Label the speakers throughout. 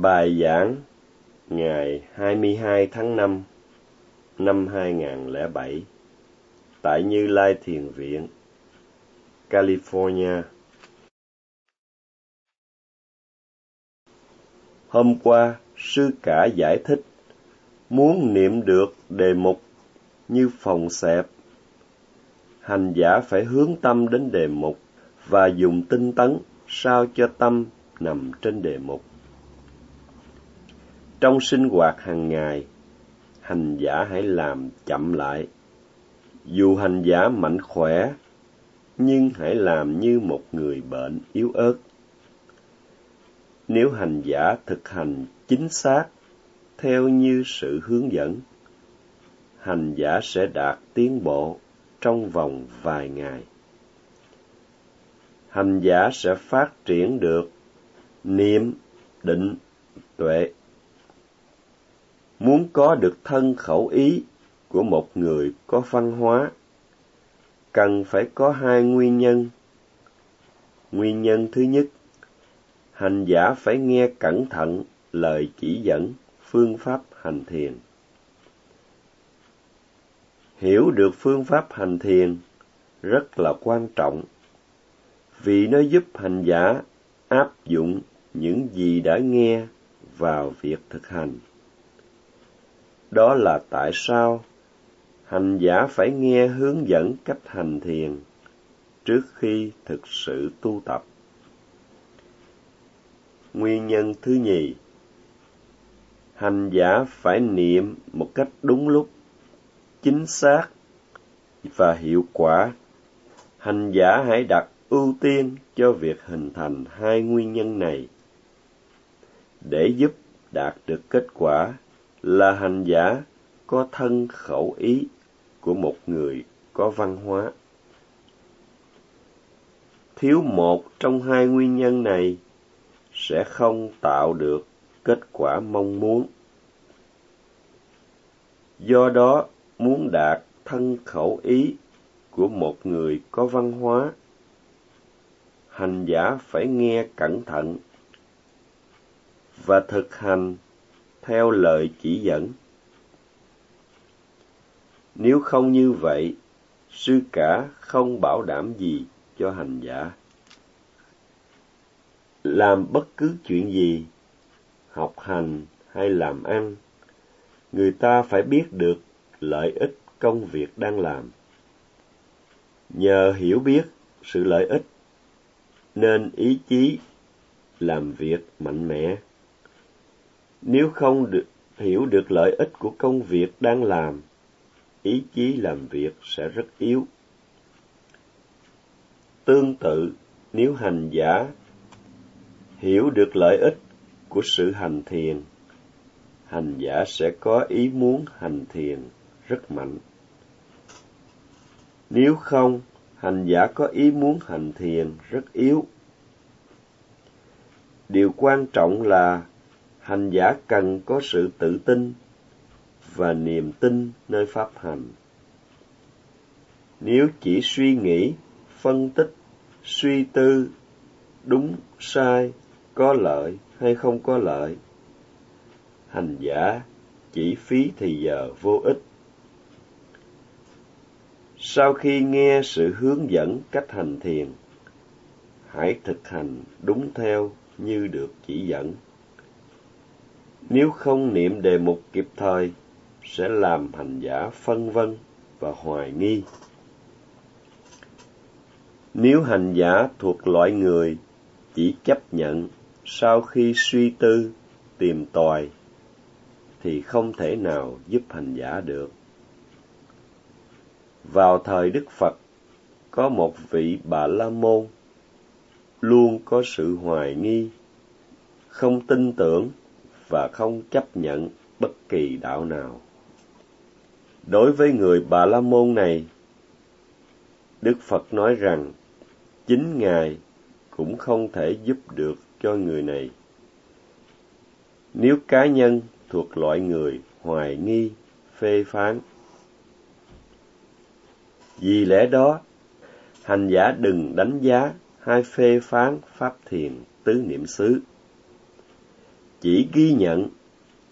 Speaker 1: Bài giảng ngày 22 tháng 5 năm 2007 tại Như Lai Thiền Viện, California. Hôm qua, sư cả giải thích muốn niệm được đề mục như phòng xẹp. Hành giả phải hướng tâm đến đề mục và dùng tinh tấn sao cho tâm nằm trên đề mục. Trong sinh hoạt hàng ngày, hành giả hãy làm chậm lại. Dù hành giả mạnh khỏe, nhưng hãy làm như một người bệnh yếu ớt. Nếu hành giả thực hành chính xác theo như sự hướng dẫn, hành giả sẽ đạt tiến bộ trong vòng vài ngày. Hành giả sẽ phát triển được niệm, định, tuệ muốn có được thân khẩu ý của một người có văn hóa, cần phải có hai nguyên nhân. Nguyên nhân thứ nhất, hành giả phải nghe cẩn thận lời chỉ dẫn, phương pháp hành thiền. Hiểu được phương pháp hành thiền rất là quan trọng, vì nó giúp hành giả áp dụng những gì đã nghe vào việc thực hành đó là tại sao hành giả phải nghe hướng dẫn cách hành thiền trước khi thực sự tu tập. Nguyên nhân thứ nhì, hành giả phải niệm một cách đúng lúc, chính xác và hiệu quả. Hành giả hãy đặt ưu tiên cho việc hình thành hai nguyên nhân này để giúp đạt được kết quả là hành giả có thân khẩu ý của một người có văn hóa. Thiếu một trong hai nguyên nhân này sẽ không tạo được kết quả mong muốn. Do đó, muốn đạt thân khẩu ý của một người có văn hóa, hành giả phải nghe cẩn thận và thực hành theo lời chỉ dẫn. Nếu không như vậy, sư cả không bảo đảm gì cho hành giả. Làm bất cứ chuyện gì, học hành hay làm ăn, người ta phải biết được lợi ích công việc đang làm. Nhờ hiểu biết sự lợi ích, nên ý chí làm việc mạnh mẽ nếu không được hiểu được lợi ích của công việc đang làm, ý chí làm việc sẽ rất yếu. Tương tự, nếu hành giả hiểu được lợi ích của sự hành thiền, hành giả sẽ có ý muốn hành thiền rất mạnh. Nếu không, hành giả có ý muốn hành thiền rất yếu. Điều quan trọng là hành giả cần có sự tự tin và niềm tin nơi pháp hành. Nếu chỉ suy nghĩ, phân tích, suy tư, đúng, sai, có lợi hay không có lợi, hành giả chỉ phí thì giờ vô ích. Sau khi nghe sự hướng dẫn cách hành thiền, hãy thực hành đúng theo như được chỉ dẫn. Nếu không niệm đề mục kịp thời, sẽ làm hành giả phân vân và hoài nghi. Nếu hành giả thuộc loại người chỉ chấp nhận sau khi suy tư, tìm tòi, thì không thể nào giúp hành giả được. Vào thời Đức Phật, có một vị Bà La Môn luôn có sự hoài nghi, không tin tưởng và không chấp nhận bất kỳ đạo nào. Đối với người Bà La Môn này, Đức Phật nói rằng chính Ngài cũng không thể giúp được cho người này. Nếu cá nhân thuộc loại người hoài nghi, phê phán. Vì lẽ đó, hành giả đừng đánh giá hay phê phán pháp thiền tứ niệm xứ chỉ ghi nhận,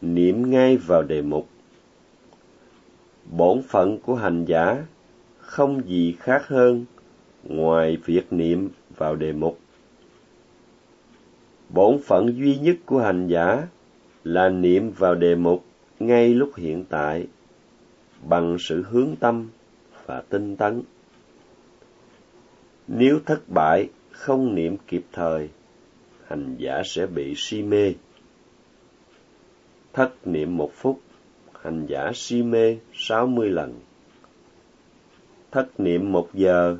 Speaker 1: niệm ngay vào đề mục. Bổn phận của hành giả không gì khác hơn ngoài việc niệm vào đề mục. Bổn phận duy nhất của hành giả là niệm vào đề mục ngay lúc hiện tại bằng sự hướng tâm và tinh tấn. Nếu thất bại không niệm kịp thời, hành giả sẽ bị si mê. Thất niệm một phút, hành giả si mê sáu mươi lần. Thất niệm một giờ,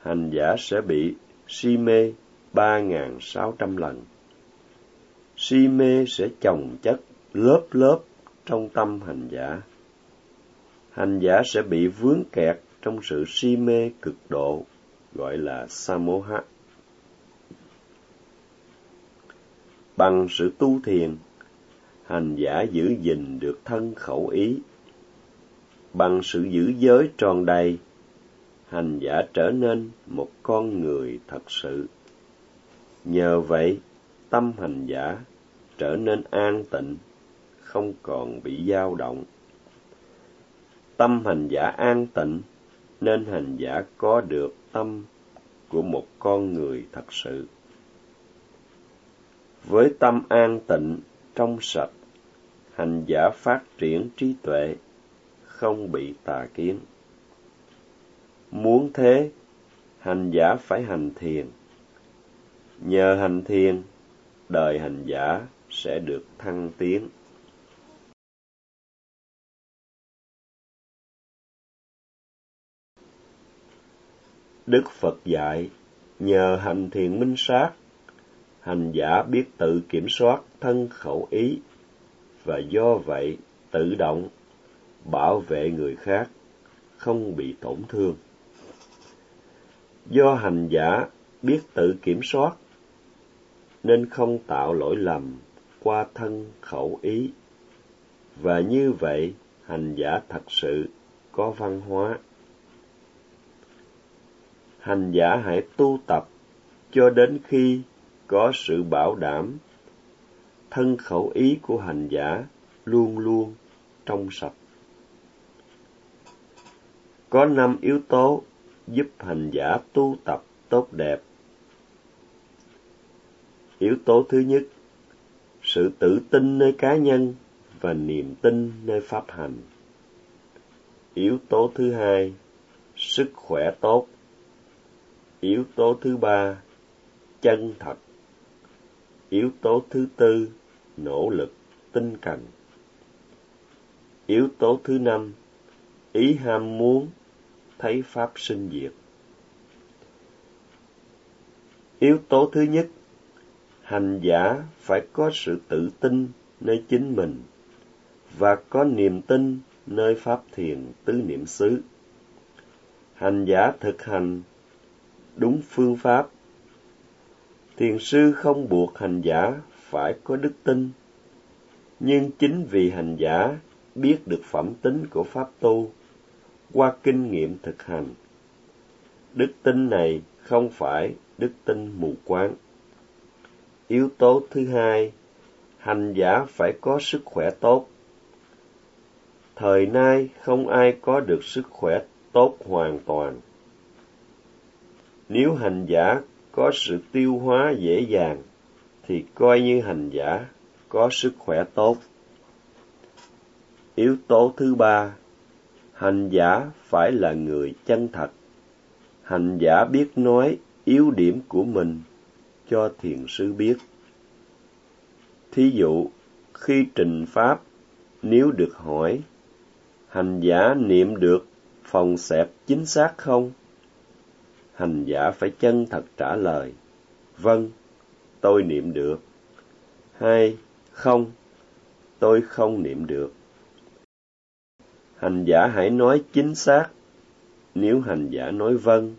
Speaker 1: hành giả sẽ bị si mê ba ngàn sáu trăm lần. Si mê sẽ chồng chất lớp lớp trong tâm hành giả. Hành giả sẽ bị vướng kẹt trong sự si mê cực độ, gọi là samoha. Bằng sự tu thiền, hành giả giữ gìn được thân khẩu ý. Bằng sự giữ giới tròn đầy, hành giả trở nên một con người thật sự. Nhờ vậy, tâm hành giả trở nên an tịnh, không còn bị dao động. Tâm hành giả an tịnh, nên hành giả có được tâm của một con người thật sự. Với tâm an tịnh, trong sạch, hành giả phát triển trí tuệ, không bị tà kiến. Muốn thế, hành giả phải hành thiền. Nhờ hành thiền, đời hành giả sẽ được thăng tiến. Đức Phật dạy, nhờ hành thiền minh sát, hành giả biết tự kiểm soát thân khẩu ý và do vậy, tự động bảo vệ người khác không bị tổn thương. Do hành giả biết tự kiểm soát, nên không tạo lỗi lầm qua thân khẩu ý và như vậy, hành giả thật sự có văn hóa hành giả hãy tu tập cho đến khi có sự bảo đảm thân khẩu ý của hành giả luôn luôn trong sạch. Có năm yếu tố giúp hành giả tu tập tốt đẹp. Yếu tố thứ nhất, sự tự tin nơi cá nhân và niềm tin nơi pháp hành. Yếu tố thứ hai, sức khỏe tốt. Yếu tố thứ ba, chân thật yếu tố thứ tư, nỗ lực, tinh cần yếu tố thứ năm, ý ham muốn, thấy pháp sinh diệt. Yếu tố thứ nhất, hành giả phải có sự tự tin nơi chính mình và có niềm tin nơi pháp thiền tứ niệm xứ. Hành giả thực hành đúng phương pháp thiền sư không buộc hành giả phải có đức tin nhưng chính vì hành giả biết được phẩm tính của pháp tu qua kinh nghiệm thực hành đức tin này không phải đức tin mù quáng Yếu tố thứ hai, hành giả phải có sức khỏe tốt. Thời nay không ai có được sức khỏe tốt hoàn toàn. Nếu hành giả có sự tiêu hóa dễ dàng, thì coi như hành giả có sức khỏe tốt. Yếu tố thứ ba, hành giả phải là người chân thật. Hành giả biết nói yếu điểm của mình cho thiền sư biết. Thí dụ, khi trình pháp, nếu được hỏi, hành giả niệm được phòng xẹp chính xác không? Hành giả phải chân thật trả lời, vâng, tôi niệm được. Hai, không, tôi không niệm được. Hành giả hãy nói chính xác. Nếu hành giả nói vâng,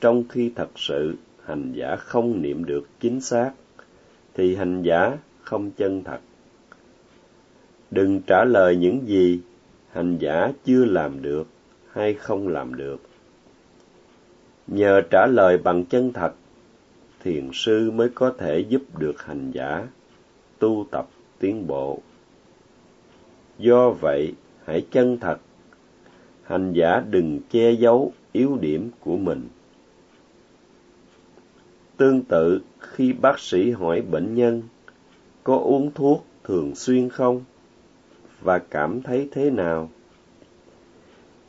Speaker 1: trong khi thật sự hành giả không niệm được chính xác, thì hành giả không chân thật. Đừng trả lời những gì hành giả chưa làm được hay không làm được. Nhờ trả lời bằng chân thật, thiền sư mới có thể giúp được hành giả tu tập tiến bộ. Do vậy, hãy chân thật. Hành giả đừng che giấu yếu điểm của mình. Tương tự, khi bác sĩ hỏi bệnh nhân có uống thuốc thường xuyên không và cảm thấy thế nào,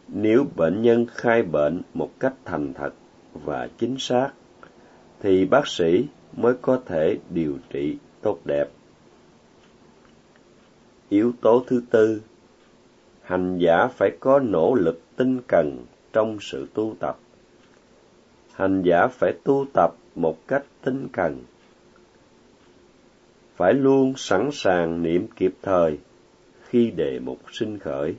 Speaker 1: nếu bệnh nhân khai bệnh một cách thành thật và chính xác, thì bác sĩ mới có thể điều trị tốt đẹp. Yếu tố thứ tư, hành giả phải có nỗ lực tinh cần trong sự tu tập. Hành giả phải tu tập một cách tinh cần. Phải luôn sẵn sàng niệm kịp thời khi đề mục sinh khởi.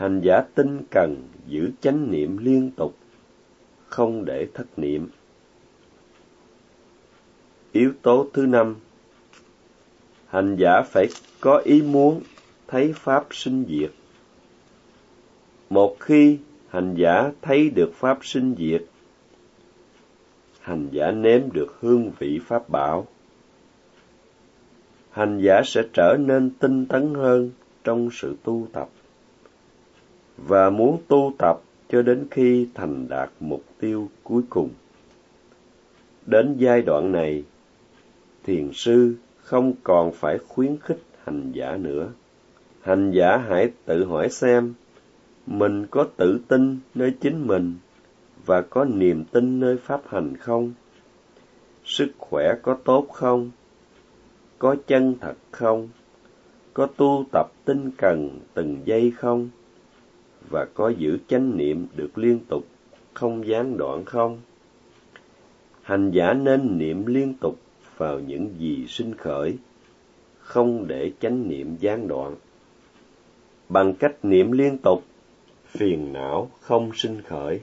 Speaker 1: Hành giả tinh cần giữ chánh niệm liên tục, không để thất niệm. Yếu tố thứ năm Hành giả phải có ý muốn thấy Pháp sinh diệt. Một khi hành giả thấy được Pháp sinh diệt, hành giả nếm được hương vị Pháp bảo. Hành giả sẽ trở nên tinh tấn hơn trong sự tu tập và muốn tu tập cho đến khi thành đạt mục tiêu cuối cùng. Đến giai đoạn này, thiền sư không còn phải khuyến khích hành giả nữa. Hành giả hãy tự hỏi xem, mình có tự tin nơi chính mình và có niềm tin nơi pháp hành không? Sức khỏe có tốt không? Có chân thật không? Có tu tập tinh cần từng giây không? Và có giữ chánh niệm được liên tục, không gián đoạn không? Hành giả nên niệm liên tục vào những gì sinh khởi, không để chánh niệm gián đoạn. Bằng cách niệm liên tục, phiền não không sinh khởi.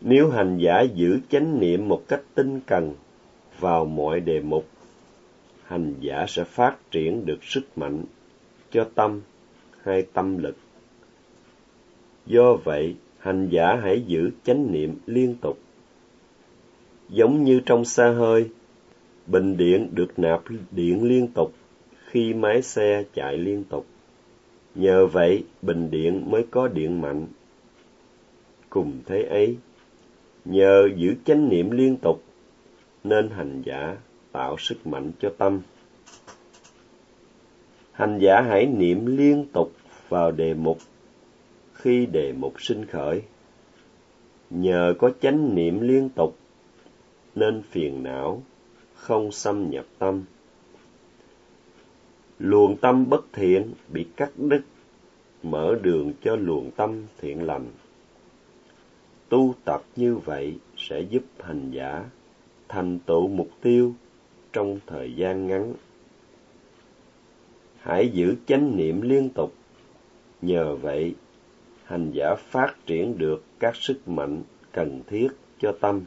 Speaker 1: Nếu hành giả giữ chánh niệm một cách tinh cần vào mọi đề mục, hành giả sẽ phát triển được sức mạnh cho tâm hay tâm lực. Do vậy, hành giả hãy giữ chánh niệm liên tục giống như trong xa hơi. Bình điện được nạp điện liên tục khi máy xe chạy liên tục. Nhờ vậy, bình điện mới có điện mạnh. Cùng thế ấy, nhờ giữ chánh niệm liên tục, nên hành giả tạo sức mạnh cho tâm. Hành giả hãy niệm liên tục vào đề mục khi đề mục sinh khởi. Nhờ có chánh niệm liên tục nên phiền não không xâm nhập tâm. Luồng tâm bất thiện bị cắt đứt, mở đường cho luồng tâm thiện lành. Tu tập như vậy sẽ giúp hành giả thành tựu mục tiêu trong thời gian ngắn. Hãy giữ chánh niệm liên tục, nhờ vậy hành giả phát triển được các sức mạnh cần thiết cho tâm.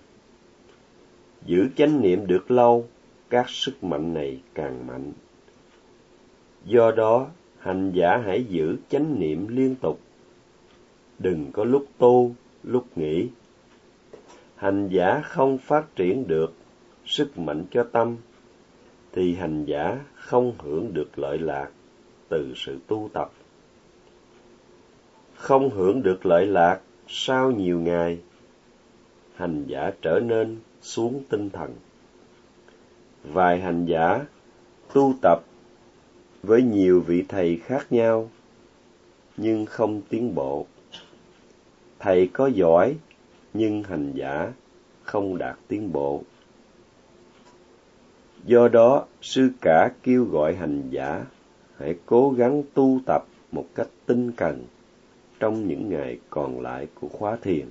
Speaker 1: Giữ chánh niệm được lâu, các sức mạnh này càng mạnh. Do đó, hành giả hãy giữ chánh niệm liên tục. Đừng có lúc tu, lúc nghỉ. Hành giả không phát triển được sức mạnh cho tâm, thì hành giả không hưởng được lợi lạc từ sự tu tập. Không hưởng được lợi lạc sau nhiều ngày, hành giả trở nên xuống tinh thần. Vài hành giả tu tập với nhiều vị thầy khác nhau nhưng không tiến bộ. Thầy có giỏi nhưng hành giả không đạt tiến bộ. Do đó, sư cả kêu gọi hành giả hãy cố gắng tu tập một cách tinh cần trong những ngày còn lại của khóa thiền.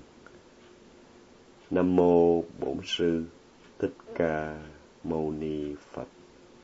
Speaker 1: Nam mô Bổn sư Thích Ca Mâu Ni Phật.